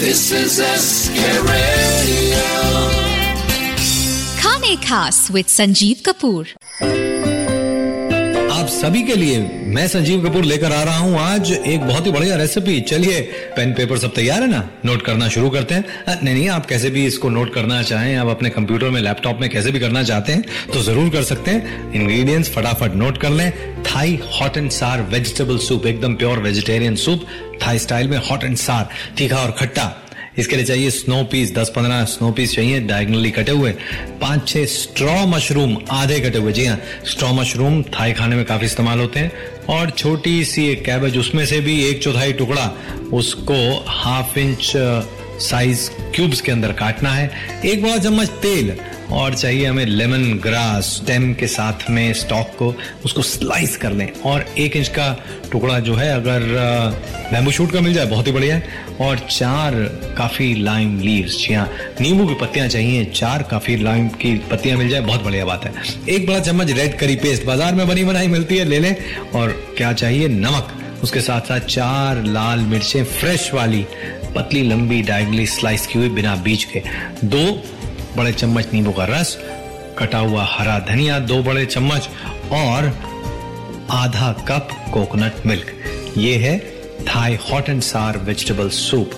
This is SK Radio. Khane Khas with Sanjeev Kapoor. सभी के लिए मैं संजीव कपूर लेकर आ रहा हूँ आज एक बहुत ही बढ़िया रेसिपी चलिए पेन पेपर सब तैयार है ना? नोट करना शुरू करते हैं। नहीं नहीं, आप कैसे भी इसको नोट करना चाहें, आप अपने कंप्यूटर में लैपटॉप में कैसे भी करना चाहते हैं तो ज़रूर कर सकते हैं। इंग्रेडिएंट्स फटाफट नोट कर लें। Thai hot and sour vegetable soup एकदम pure vegetarian soup Thai style में हॉट एंड सार तीखा और खट्टा। इसके लिए चाहिए स्नो पीस 10-15 स्नो पीस चाहिए डायगनली कटे हुए, पाँच छह स्ट्रॉ मशरूम आधे कटे हुए। जी हाँ स्ट्रॉ मशरूम थाई खाने में काफ़ी इस्तेमाल होते हैं और छोटी सी एक कैबेज उसमें से भी एक चौथाई टुकड़ा, उसको हाफ़ इंच साइज़ क्यूब्स के अंदर काटना है। एक बड़ा चम्मच तेल और चाहिए हमें लेमन ग्रास स्टेम के साथ में स्टॉक को, उसको स्लाइस कर लें। और एक इंच का टुकड़ा जो है, अगर बैम्बू शूट का मिल जाए, बहुत ही बढ़िया है। और चार काफ़ी लाइम लीव्स जी हाँ नींबू की पत्तियाँ चाहिए, चार काफ़ी लाइम की पत्तियाँ मिल जाए, बहुत बढ़िया बात है। एक बड़ा चम्मच रेड करी पेस्ट बाज़ार में बनी बनाई मिलती है, ले लें। और क्या चाहिए? नमक। उसके साथ साथ चार लाल मिर्चें फ्रेश वाली, पतली लंबी डायगली स्लाइस की हुई, बिना बीज के। दो बड़े चम्मच नींबू का रस, कटा हुआ हरा धनिया, दो बड़े चम्मच और आधा कप कोकोनट मिल्क ये है Thai hot and sour vegetable soup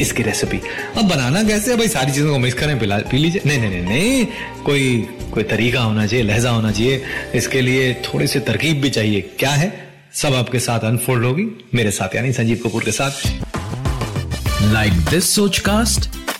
इसकी रेसिपी अब बनाना कैसे है भाई? सारी चीज़ों को मिक्स करें, पिला पी लीजिए। नहीं नहीं नहीं नहीं। कोई कोई तरीका होना चाहिए, लहजा होना चाहिए। इसके लिए थोड़ी सी तरकीब भी चाहिए। क्या है? सब आपके साथ अनफोल्ड होगी। मेरे साथ, यानी संजीव कपूर के साथ। लाइक दिस सोच Sochcast?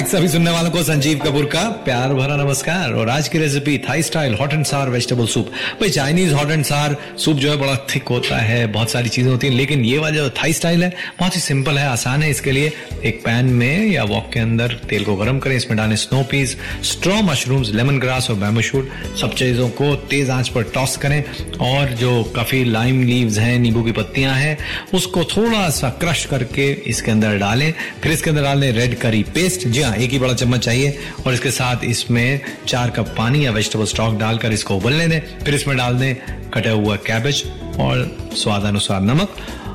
Back सभी सुनने वालों को संजीव कपूर का प्यार भरा नमस्कार। और आज की recipe Thai style hot and sour vegetable soup भाई Chinese hot and sour soup जो है, बड़ा थिक होता है, बहुत सारी चीज़ें होती हैं, लेकिन ये वाला जो थाई स्टाइल है, बहुत ही सिंपल है, आसान है इसके लिए। एक पैन में या वॉक के अंदर तेल को गर्म करें, इसमें डालें snow peas straw mushrooms lemon grass और बैम्बू सब चीज़ों को तेज आँच पर टॉस करें, और जो काफ़ी लाइम लीव्स हैं, नींबू की पत्तियाँ हैं, उसको थोड़ा सा क्रश करके इसके अंदर डालें। फिर इसके अंदर डालें रेड करी पेस्ट जी हाँ एक ही बड़ा चम्मच चाहिए और इसके साथ इसमें चार कप पानी या वेजिटेबल स्टॉक डालकर इसको उबलने दें। फिर इसमें डाल दें कटा हुआ कैबेज और स्वादानुसार नमक।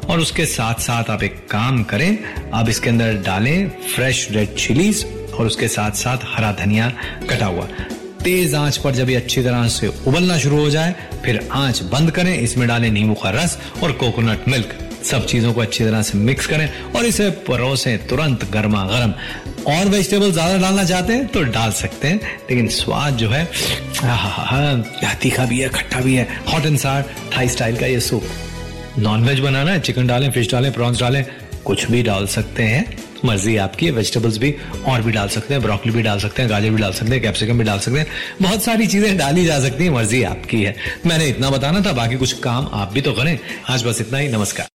और उसके साथ साथ आप एक काम करें, आप इसके अंदर डालें फ्रेश रेड चिलीज और उसके साथ साथ हरा धनिया कटा हुआ। तेज आँच पर जब ये अच्छी तरह से उबलना शुरू हो जाए, फिर आँच बंद करें। इसमें डालें नींबू का रस और कोकोनट मिल्क सब चीज़ों को अच्छी तरह से मिक्स करें और इसे परोसें तुरंत गर्मा गर्म। और वेजिटेबल ज़्यादा डालना चाहते हैं तो डाल सकते हैं लेकिन स्वाद जो है आहा, तीखा भी है खट्टा भी है hot and sour Thai style का ये सूप नॉनवेज बनाना है चिकन डालें फ़िश डालें प्रॉन्स डालें कुछ भी डाल सकते हैं मर्ज़ी आपकी है वेजिटेबल्स भी और भी डाल सकते हैं ब्रोकली भी डाल सकते हैं गाजर भी डाल सकते हैं कैप्सिकम भी डाल सकते हैं बहुत सारी चीज़ें डाली जा सकती हैं मर्ज़ी आपकी है। मैंने इतना बताना था बाकी कुछ काम आप भी तो करें। आज बस इतना ही नमस्कार।